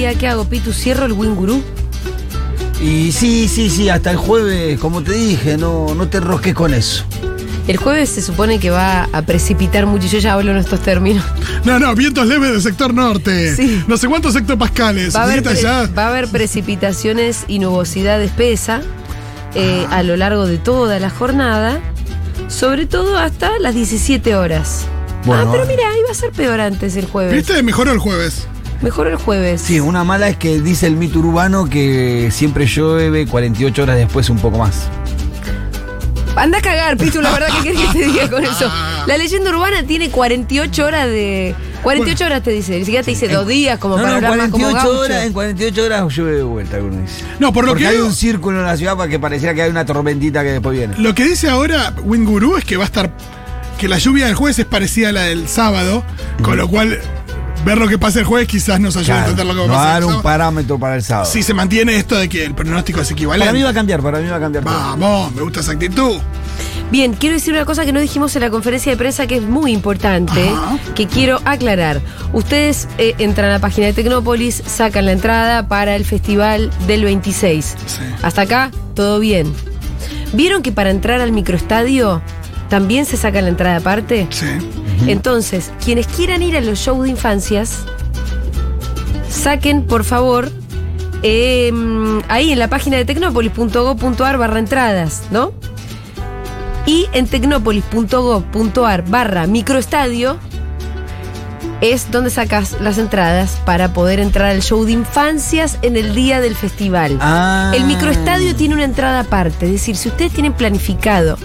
día. ¿Qué hago, Pitu? ¿Cierro el Winguru? Y sí, sí, sí, hasta el jueves, como te dije, no, no te enrosques con eso. El jueves se supone que va a precipitar mucho. Yo ya hablo en estos términos. No, no, vientos leves del sector norte. Sí. No sé cuántos hectopascales. Va a haber, Necesita pre- ya- va a haber precipitaciones y nubosidad espesa eh, a lo largo de toda la jornada, sobre todo hasta las 17 horas. Bueno, ah, pero ah. mira, iba a ser peor antes el jueves. ¿Viste? Mejoró el jueves. Mejor el jueves. Sí, una mala es que dice el mito urbano que siempre llueve 48 horas después un poco más. Anda a cagar, Pitu, la verdad que querés que te diga con eso. La leyenda urbana tiene 48 horas de. 48 horas te dice, ni siquiera te dice dos días como no, para no, hablar más como 48 gaucho. horas, en 48 horas llueve de vuelta, alguno dice. No, por lo Porque que hay un círculo en la ciudad para que pareciera que hay una tormentita que después viene. Lo que dice ahora Winguru es que va a estar. que la lluvia del jueves es parecida a la del sábado, con lo cual ver lo que pasa el jueves quizás nos ayude a entender lo que va a pasar. dar un parámetro para el sábado. Si se mantiene esto de que el pronóstico es equivalente. para mí va a cambiar, para mí va a cambiar. Vamos, me gusta esa actitud. Bien, quiero decir una cosa que no dijimos en la conferencia de prensa que es muy importante, Ajá. que quiero aclarar. Ustedes eh, entran a la página de Tecnópolis, sacan la entrada para el festival del 26. Sí. Hasta acá, todo bien. ¿Vieron que para entrar al microestadio también se saca la entrada aparte? Sí. Entonces, quienes quieran ir a los shows de infancias, saquen, por favor, eh, ahí en la página de tecnopolis.gov.ar barra entradas, ¿no? Y en tecnopolis.gov.ar barra microestadio es donde sacas las entradas para poder entrar al show de infancias en el día del festival. Ah. El microestadio tiene una entrada aparte, es decir, si ustedes tienen planificado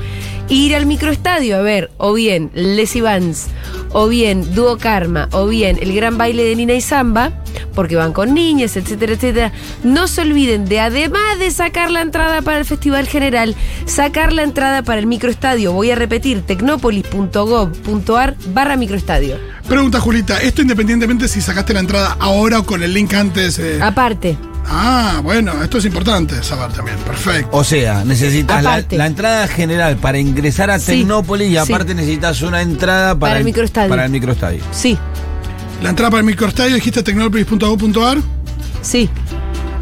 ir al microestadio a ver o bien Les Vans, o bien Dúo Karma, o bien el gran baile de Nina y Samba, porque van con niñas, etcétera, etcétera, no se olviden de además de sacar la entrada para el festival general, sacar la entrada para el microestadio. Voy a repetir, tecnopolis.gov.ar barra microestadio. Pregunta, Julita, ¿esto independientemente si sacaste la entrada ahora o con el link antes? eh? Aparte, Ah, bueno, esto es importante saber también. Perfecto. O sea, necesitas la, entrada general para ingresar a Sí, Tecnópolis y sí. aparte necesitas una entrada para, Para el microestadio. Para el microestadio. sí, La entrada para el microestadio dijiste tecnopolis.gov.ar sí,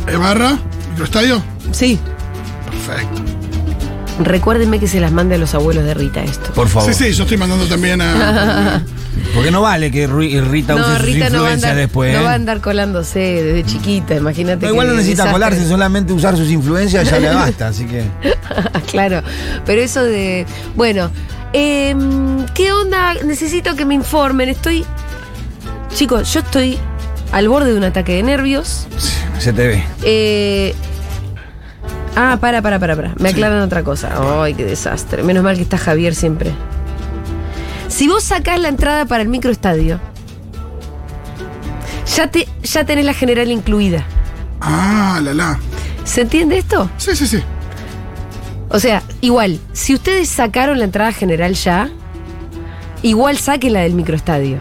eh, barra microestadio. sí. Perfecto. Recuérdenme que se las mande a los abuelos de Rita esto. Por favor. Sí, sí, yo estoy mandando también a. Porque no vale que Rita use No, sus Rita no influencias andar, después. no ¿eh? va a andar colándose desde chiquita, imagínate. No, igual no necesita desastre. colarse, solamente usar sus influencias ya le basta, así que. claro, pero eso de. Bueno, em, ¿qué onda? Necesito que me informen. Estoy. Chicos, yo estoy al borde de un ataque de nervios. Se te ve. Eh, Ah, para, para, para, para. Me aclaran otra cosa. Ay, qué desastre. Menos mal que está Javier siempre. Si vos sacás la entrada para el microestadio, ya, te, ya tenés la general incluida. Ah, la la. ¿Se entiende esto? Sí, sí, sí. O sea, igual, si ustedes sacaron la entrada general ya, igual saquen la del microestadio.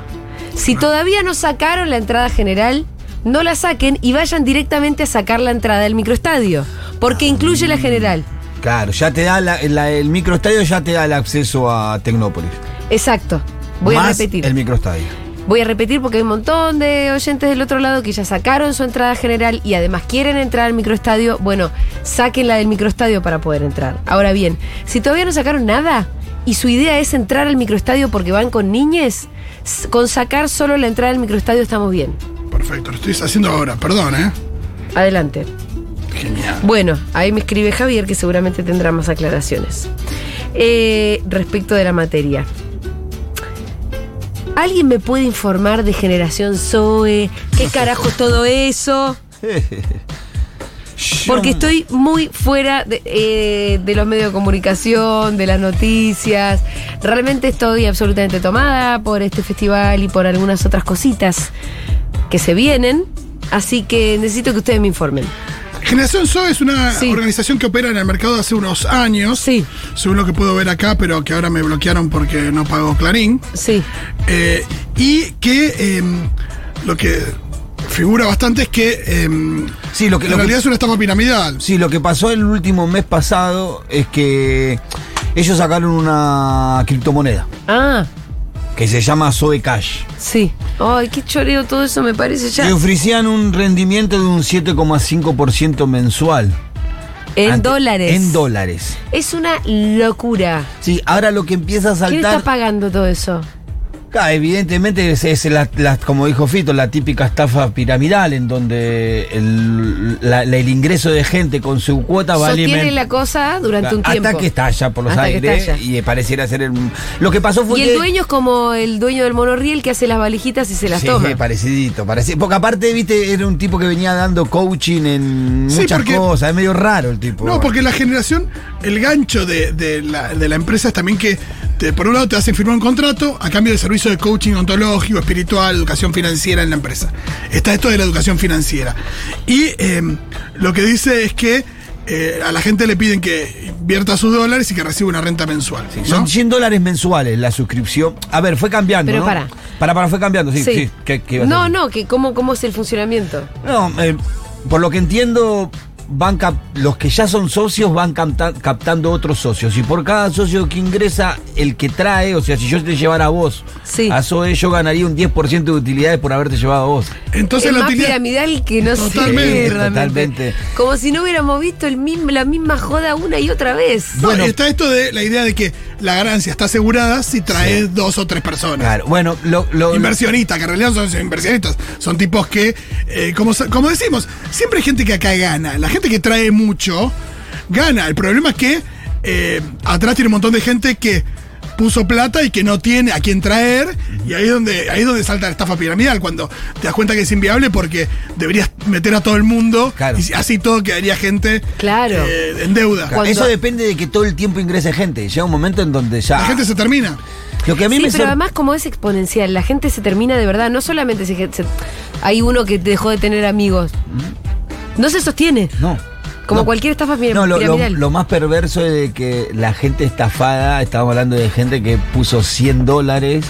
Si todavía no sacaron la entrada general, no la saquen y vayan directamente a sacar la entrada del microestadio, porque incluye la general. Claro, ya te da la- la- el microestadio ya te da el acceso a Tecnópolis. Exacto. Voy a repetir. El microestadio. Voy a repetir porque hay un montón de oyentes del otro lado que ya sacaron su entrada general y además quieren entrar al microestadio. Bueno, saquen la del microestadio para poder entrar. Ahora bien, si todavía no sacaron nada y su idea es entrar al microestadio porque van con niñes, con sacar solo la entrada al microestadio estamos bien. Perfecto, lo estoy haciendo ahora. Perdón, ¿eh? Adelante. Genial. Bueno, ahí me escribe Javier que seguramente tendrá más aclaraciones. Eh, respecto de la materia. ¿Alguien me puede informar de generación Zoe? ¿Qué carajo es todo eso? Porque estoy muy fuera de, eh, de los medios de comunicación, de las noticias. Realmente estoy absolutamente tomada por este festival y por algunas otras cositas que se vienen. Así que necesito que ustedes me informen. Generación SO es una Sí. organización que opera en el mercado hace unos años. Sí. Según lo que puedo ver acá, pero que ahora me bloquearon porque no pago Clarín. Sí. Eh, y que em, lo que figura bastante es que em, Sí, lo que- en lo que- realidad es una estafa piramidal. Sí, lo que pasó el último mes pasado es que ellos sacaron una criptomoneda. Ah, que se llama Zoe Cash. Sí. Ay, qué choreo todo eso me parece ya. Le ofrecían un rendimiento de un 7,5% mensual. En Ante- dólares. En dólares. Es una locura. Sí, ahora lo que empieza a ¿Quién está saltar. pagando todo eso? Ah, evidentemente es, es la, la- como dijo Fito, la típica estafa piramidal en donde el, la- la- el ingreso de gente con su cuota va a Sostiene la cosa durante un tiempo. Hasta que estalla por los Hasta aires y pareciera ser el. Lo que pasó fue Y que. el dueño es como el dueño del monorriel que hace las valijitas y se las Sí, toma. parecidito, parecido. Porque aparte, viste, era un tipo que venía dando coaching en Sí, muchas porque- cosas. Es medio raro el tipo. No, porque la generación, el gancho de, de la, de la empresa es también que, te- por un lado, te hacen firmar un contrato a cambio de servicio de coaching ontológico, espiritual, educación financiera en la empresa. Está esto de la educación financiera. Y eh, lo que dice es que eh, a la gente le piden que invierta sus dólares y que reciba una renta mensual. ¿no? Son 100 dólares mensuales la suscripción. A ver, fue cambiando. Pero ¿no? para. Para, para, fue cambiando, sí. sí. ¿Qué- qué ibas a no, no, que cómo, cómo es el funcionamiento. No, eh, por lo que entiendo, van cap- los que ya son socios van capta- captando otros socios. Y por cada socio que ingresa, el que trae, o sea, si yo te llevara a vos Sí. a SOE, yo ganaría un 10% de utilidades por haberte llevado a vos. Entonces es la más utilidad. piramidal que no Totalmente. sé. Totalmente. Como si no hubiéramos visto el mismo, la misma joda una y otra vez. No, Bueno. está esto de la idea de que la ganancia está asegurada si traes dos o tres personas. Claro, bueno, lo, lo- Inversionistas, que en realidad son inversionistas. Son tipos que, eh, como, como decimos, siempre hay gente que acá gana. La gente que trae mucho, gana. El problema es que eh, atrás tiene un montón de gente que puso plata y que no tiene a quién traer. Y ahí es donde, ahí es donde salta la estafa piramidal, cuando te das cuenta que es inviable porque deberías meter a todo el mundo Claro. y así todo quedaría gente Claro. eh, en deuda. Claro, Eso depende de que todo el tiempo ingrese gente. Llega un momento en donde ya. La gente se termina. Lo que a mí sí, me pero además como es exponencial, la gente se termina de verdad, no solamente si se- hay uno que dejó de tener amigos. No se sostiene. No. Como No. cualquier estafa pir- No, lo, lo- piramidal. lo más perverso es de que la gente estafada, estábamos hablando de gente que puso 100 dólares,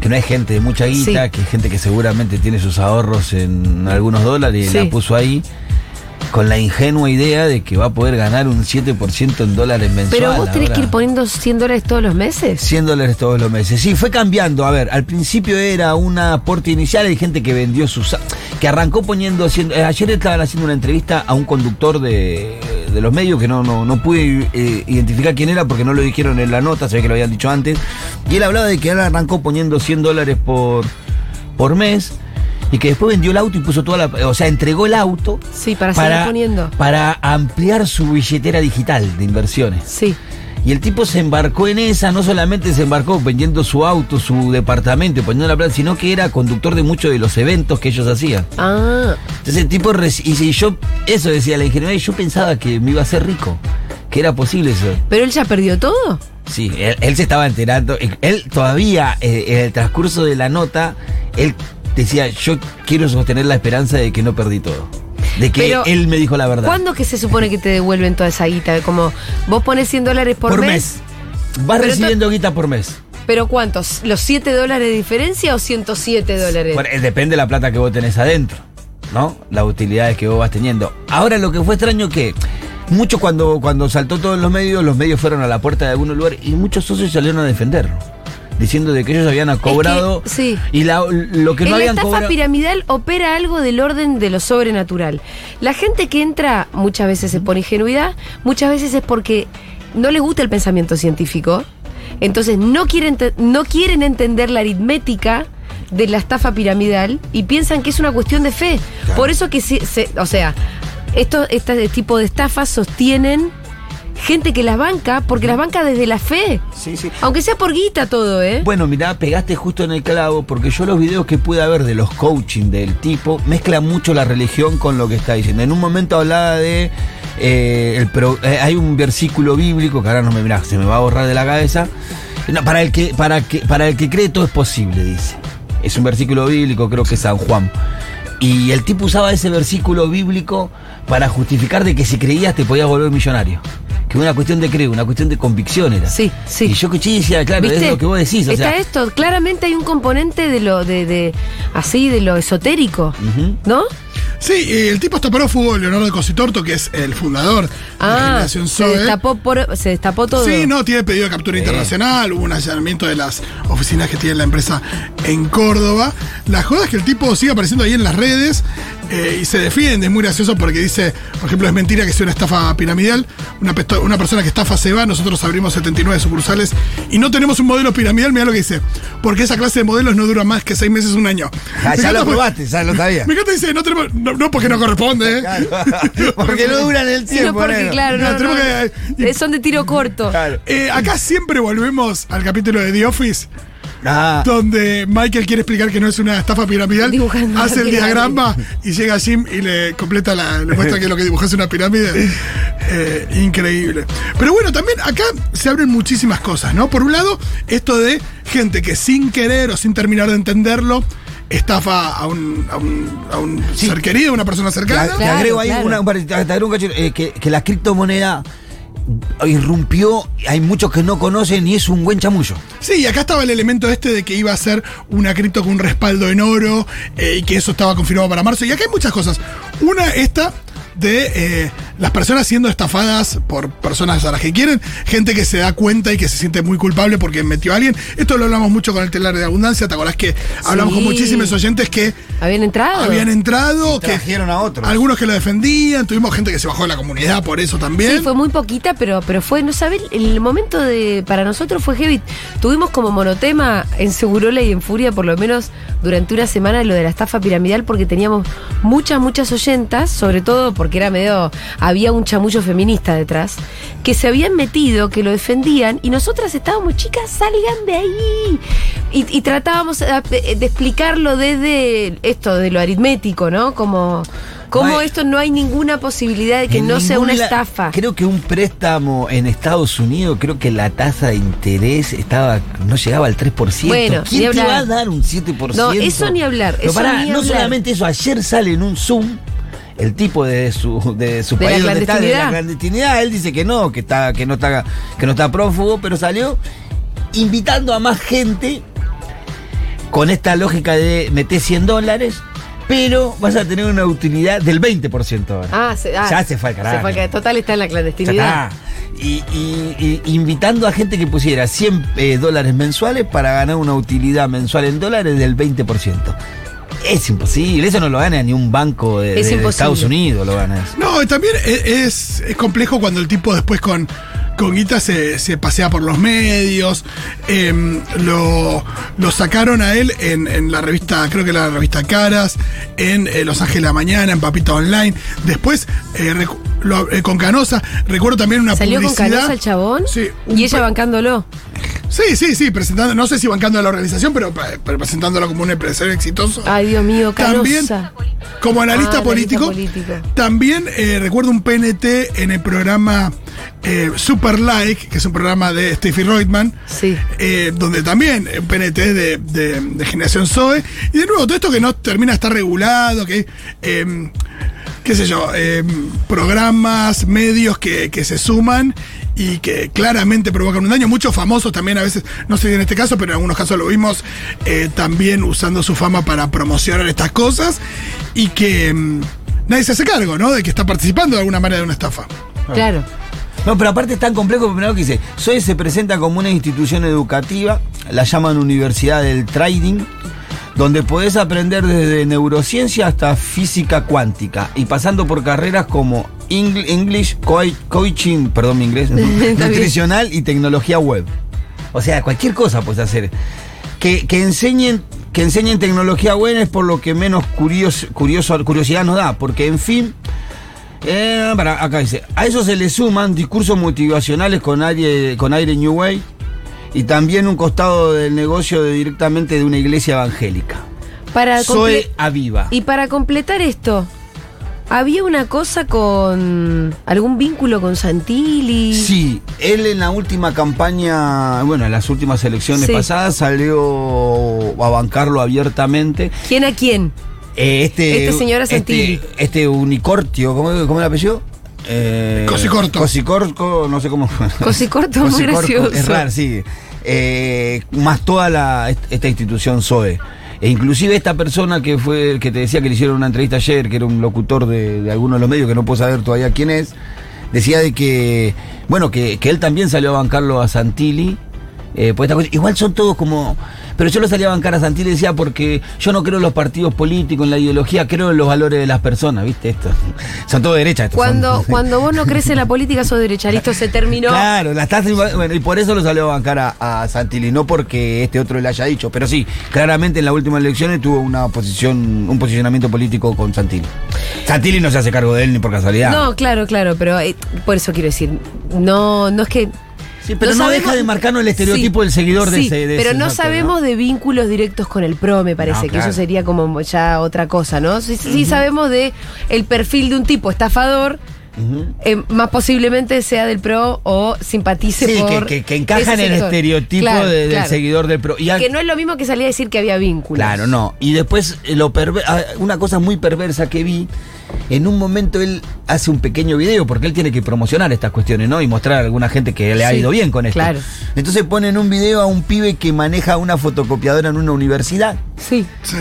que no hay gente de mucha guita, Sí. que hay gente que seguramente tiene sus ahorros en algunos dólares y Sí. la puso ahí, con la ingenua idea de que va a poder ganar un 7% en dólares mensuales. pero vos tenés que ir poniendo 100 dólares todos los meses. 100 dólares todos los meses. Sí, fue cambiando. A ver, al principio era un aporte inicial, hay gente que vendió sus... que arrancó poniendo... 100 eh, ayer estaban haciendo una entrevista a un conductor de, de los medios que no, no, no pude eh, identificar quién era porque no lo dijeron en la nota, ve que lo habían dicho antes. Y él hablaba de que él arrancó poniendo 100 dólares por, por mes y que después vendió el auto y puso toda la... O sea, entregó el auto Sí, para, seguir poniendo. para ampliar su billetera digital de inversiones. Sí. Y el tipo se embarcó en esa, no solamente se embarcó vendiendo su auto, su departamento y poniendo la plata, sino que era conductor de muchos de los eventos que ellos hacían. Ah, Entonces el tipo, y si yo, eso decía la ingeniería, y yo pensaba que me iba a hacer rico, que era posible eso. pero él ya perdió todo. Sí, él, él se estaba enterando, él, él todavía, eh, en el transcurso de la nota, él decía, yo quiero sostener la esperanza de que no perdí todo. De que Pero, él me dijo la verdad. ¿Cuándo que se supone que te devuelven toda esa guita? Como vos pones 100 dólares por, Por mes, mes. Vas Pero recibiendo guita por mes. ¿Pero cuántos? ¿Los 7 dólares de diferencia o 107 dólares? Bueno, eh, depende de la plata que vos tenés adentro, ¿no? Las utilidades que vos vas teniendo. Ahora lo que fue extraño que muchos cuando, cuando saltó todos los medios, los medios fueron a la puerta de algunos lugares y muchos socios salieron a defenderlo. Diciendo de que ellos habían cobrado sí. y la- lo que en no la habían estafa cobrado. piramidal opera algo del orden de lo sobrenatural. La gente que entra muchas veces es por ingenuidad, muchas veces es porque no les gusta el pensamiento científico, entonces no quieren, no quieren entender la aritmética de la estafa piramidal y piensan que es una cuestión de fe. Claro. Por eso que se, se- o sea, estos, este tipo de estafas sostienen gente que las banca, porque las banca desde la fe. Sí, sí. Aunque sea por guita todo, ¿eh? Bueno, mirá, pegaste justo en el clavo, porque yo los videos que pude ver de los coaching del tipo mezclan mucho la religión con lo que está diciendo. En un momento hablaba de. eh, el pro- eh, hay un versículo bíblico que ahora no me mirá, se me va a borrar de la cabeza. No, para, el que, para, que, para el que cree todo es posible, dice. Es un versículo bíblico, creo que es San Juan. Y el tipo usaba ese versículo bíblico para justificar de que si creías te podías volver millonario. Que una cuestión de creo, una cuestión de convicción era. Sí, sí. Y yo escuché y decía, claro, es ¿Viste? lo que vos decís. O Está sea, esto, claramente hay un componente de lo, de, de así, de lo esotérico. ¿no? Sí, el tipo está prófugo, Leonardo Cositorto, que es el fundador de Ah, Generación se Zoe. destapó, por, se destapó todo. Sí, no, tiene pedido de captura internacional, hubo un allanamiento de las oficinas que tiene la empresa en Córdoba. La joda es que el tipo sigue apareciendo ahí en las redes eh, y se defiende, es muy gracioso porque dice, por ejemplo, es mentira que sea una estafa piramidal, una, una persona que estafa se va, nosotros abrimos 79 sucursales y no tenemos un modelo piramidal, mira lo que dice, porque esa clase de modelos no dura más que seis meses, un año. Ah, Me ya encanta lo probaste, ya lo sabía. Me encanta dice, no tenemos, no, no, porque no corresponde, ¿eh? Porque no duran el Sí, no, tiempo, porque claro, No, no, tenemos no, que- eh, son de tiro corto. Claro. Eh, acá siempre volvemos al capítulo de The Office. Ah, donde Michael quiere explicar que no es una estafa piramidal, Dibujando hace el diagrama y llega a Jim y le completa la, le muestra que lo que dibujó es una pirámide. Eh, increíble. Pero bueno, también acá se abren muchísimas cosas, ¿no? Por un lado, esto de gente que sin querer o sin terminar de entenderlo, estafa a un, a un, a un Sí. ser querido, a una persona cercana. te agrego ahí claro. una, un par- te agrego un cachito, eh, que, que la criptomoneda irrumpió, hay muchos que no conocen y es un buen chamullo. Sí, acá estaba el elemento este de que iba a ser una cripto con un respaldo en oro eh, y que eso estaba confirmado para marzo. Y acá hay muchas cosas. Una, esta de eh, las personas siendo estafadas por personas a las que quieren, gente que se da cuenta y que se siente muy culpable porque metió a alguien. Esto lo hablamos mucho con el telar de abundancia, ¿te acordás que hablamos con muchísimos oyentes que ¿Habían entrado? habían entrado, que trajeron a otros. algunos que lo defendían, tuvimos gente que se bajó de la comunidad por eso también. Sí, fue muy poquita, pero, pero fue, no sabes, el momento de para nosotros fue heavy. Tuvimos como monotema en Segurola y en Furia, por lo menos durante una semana, lo de la estafa piramidal, porque teníamos muchas, muchas oyentas, sobre todo porque era medio, había un chamullo feminista detrás, que se habían metido, que lo defendían, y nosotras estábamos, chicas, salgan de ahí. Y, y tratábamos eh, de, de explicarlo desde esto, de lo aritmético, ¿no? Como, No hay- esto no hay ninguna posibilidad de que no sea una estafa. Creo que un préstamo en Estados Unidos, creo que la tasa de interés estaba no llegaba al 3%. Bueno, ¿Quién te va a dar un 7%? No, eso ni hablar, eso pará, ni no hablar. solamente eso, ayer sale en un Zoom el tipo de su, de su De país donde está, de la clandestinidad. clandestinidad, él dice que no, que está, que no está, que no está prófugo, pero salió invitando a más gente con esta lógica de meter 100 dólares, pero vas a tener una utilidad del 20% ahora. Ah, se, ah, Ya se fue al carajo. Se fue al carajo. Total está en la clandestinidad. está. Y, y- y invitando a gente que pusiera 100 eh, dólares mensuales para ganar una utilidad mensual en dólares del 20%. Es imposible, eso no lo gana ni un banco de, Es de- de imposible. Estados Unidos, lo gana eso. No, también e- es, es complejo cuando el tipo después con, con guita se, se pasea por los medios. Em, lo, lo sacaron a él en, en la revista, creo que la revista Caras, en eh, Los Ángeles de la Mañana, en Papita Online. Después, eh, lo- eh, con Canosa, recuerdo también una ¿Salió con publicidad. Canosa el chabón? Sí, Y ella bancándolo. Sí, sí, sí, presentando, no sé si bancando a la organización, pero, pero presentándolo como un empresario exitoso. Ay, Dios mío, También, Canosa. Como analista Ah, político, analista político. también eh, recuerdo un PNT en el programa eh, Super Like, que es un programa de Steffi Reutemann, Sí. eh, donde también un PNT de, de- de generación Zoe. Y de nuevo, todo esto que no termina de estar regulado, que eh, qué sé yo, eh, programas, medios que, que se suman y que claramente provocan un daño. Muchos famosos también a veces, no sé si en este caso, pero en algunos casos lo vimos eh, también usando su fama para promocionar estas cosas y que mm, nadie se hace cargo, ¿no? De que está participando de alguna manera de una estafa. Claro. No, pero aparte es tan complejo, primero que dice, SOE se presenta como una institución educativa, la llaman Universidad del Trading, donde podés aprender desde neurociencia hasta física cuántica y pasando por carreras como English, coaching, perdón mi inglés, nutricional y tecnología web. O sea, cualquier cosa puedes hacer. Que, que enseñen que enseñen tecnología web es por lo que menos curioso, curioso, curiosidad nos da, porque en fin, eh, para, acá dice, a eso se le suman discursos motivacionales con aire, con aire New Way y también un costado del negocio de- directamente de una iglesia evangélica. Para Soy Aviva. Y para completar esto, había una cosa con algún vínculo con Santilli. Sí, él en la última campaña, bueno, en las últimas elecciones Sí. pasadas salió a bancarlo abiertamente. ¿Quién a quién? Eh, este, Este señor Santilli. Este, este unicortio, ¿cómo, cómo es el apellido? Eh, Cosicorto. Cosicorto, no sé cómo. Cosicorto, muy gracioso. Es raro, sí. Eh, más toda la, esta institución SOE. E inclusive esta persona que fue que te decía que le hicieron una entrevista ayer, que era un locutor de, de alguno de los medios, que no puedo saber todavía quién es, decía de que, bueno, que, que él también salió a bancarlo a Santilli. Eh, por esta cosa. Igual son todos como. Pero yo lo salía a bancar a Santilli decía porque yo no creo en los partidos políticos, en la ideología, creo en los valores de las personas, ¿viste? Esto. Son todos derechas. estos Cuando, son- cuando vos no crees en la política, sos derecha. Listo, se terminó. Claro, la estás, bueno, y por eso lo salió a bancar a, a Santilli, no porque este otro le haya dicho, pero sí, claramente en las últimas elecciones tuvo una posición, un posicionamiento político con Santilli. Santilli no se hace cargo de él ni por casualidad. No, claro, claro, pero eh, por eso quiero decir, no, no es que. Sí, pero no deja de marcarnos el estereotipo del seguidor de sí, ese- de pero ese no sabemos de vínculos directos con el PRO, me parece, No, que claro. eso sería como ya otra cosa, ¿no? Sí, sí sabemos de el perfil de un tipo estafador. Eh, más posiblemente sea del PRO o simpatice Sí, que, por que- que encaja ese en el estereotipo Claro, de- del claro. seguidor del pro. Y al- Que no es lo mismo que salir a decir que había vínculos. Claro, no. Y después eh, lo perver- ah, una cosa muy perversa que vi, en un momento él hace un pequeño video porque él tiene que promocionar estas cuestiones, ¿no? Y mostrar a alguna gente que le ha Sí, ido bien con esto. claro. Entonces ponen un video a un pibe que maneja una fotocopiadora en una universidad, Sí. Sí.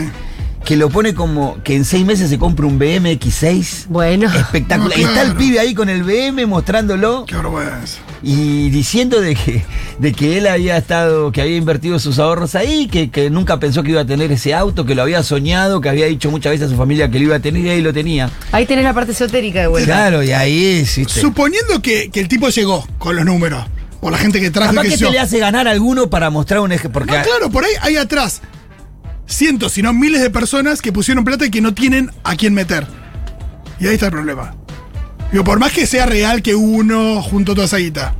Que lo pone como que en seis meses se compra un BM X6. Bueno. Espectacular. No, Y Está el pibe ahí con el BM mostrándolo Qué vergüenza. y diciendo de que, de que él había estado, que había invertido sus ahorros ahí, que, que nunca pensó que iba a tener ese auto, que lo había soñado, que había dicho muchas veces a su familia que lo iba a tener y ahí lo tenía. Ahí tenés la parte esotérica de vuelta. Claro, y ahí es. ¿viste? Suponiendo que, que el tipo llegó con los números, o la gente que trajo Capaz qué que sé te yo. le hace ganar a alguno para mostrar un eje. Porque No, claro, por ahí hay atrás cientos, si no miles de personas que pusieron plata y que no tienen a quién meter. Y ahí está el problema. Digo, por más que sea real que uno juntó toda esa guita.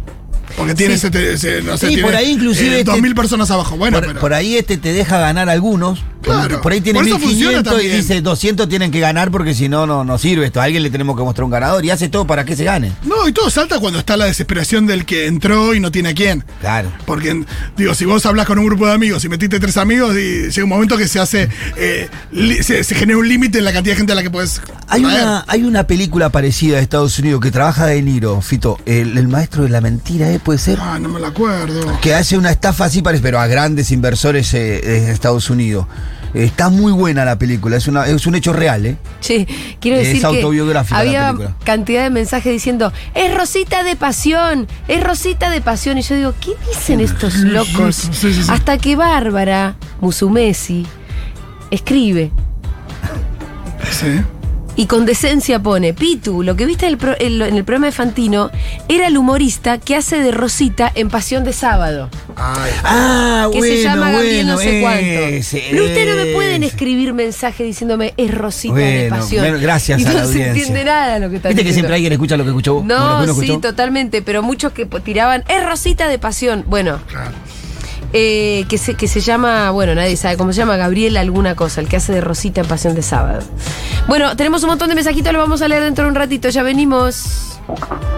Porque tiene, Sí. ese, ese- no sé, Sí, tiene, por ahí inclusive eh, este- 2.000 personas abajo. Bueno, por, pero. por ahí este te deja ganar algunos. Claro. Por ahí tiene Por eso funciona 1500 y dice 200 tienen que ganar porque si no, no, no sirve esto. A alguien le tenemos que mostrar un ganador y hace todo para que se gane. No, y todo salta cuando está la desesperación del que entró y no tiene a quién. Claro. Porque, digo, si vos hablas con un grupo de amigos y metiste tres amigos, y llega un momento que se hace. eh, se, se genera un límite en la cantidad de gente a la que puedes. Hay una, hay una película parecida de Estados Unidos que trabaja De Niro, Fito, el, el maestro de la mentira, ¿eh? Puede ser. Ah, no me la acuerdo. Que hace una estafa así, pero a grandes inversores eh, de Estados Unidos. Está muy buena la película, es, una, es un hecho real, ¿eh? Che, quiero Es decir autobiográfica que la había película. cantidad de mensajes diciendo, es Rosita de pasión, es Rosita de pasión. Y yo digo, ¿qué dicen estos locos? Sí, sí, sí. Hasta que Bárbara Musumesi escribe Sí. Y con decencia pone, Pitu, lo que viste en el, pro- en el programa de Fantino era el humorista que hace de Rosita en Pasión de Sábado, Ay. Ah, que bueno, se llama Gabriel no sé cuánto. Pero ustedes no me pueden escribir mensaje diciéndome es Rosita de Pasión. bueno, gracias y a no la se audiencia. entiende nada lo que está Viste que siempre alguien escucha lo que escuchó vos. No, sí, escuchó. totalmente, pero muchos que tiraban, es Rosita de Pasión. Bueno, Claro. Eh, que, se, que se llama, bueno, nadie sabe cómo se llama, Gabriel alguna cosa, el que hace de Rosita en Pasión de Sábado. Bueno, tenemos un montón de mensajitos, lo vamos a leer dentro de un ratito, ya venimos.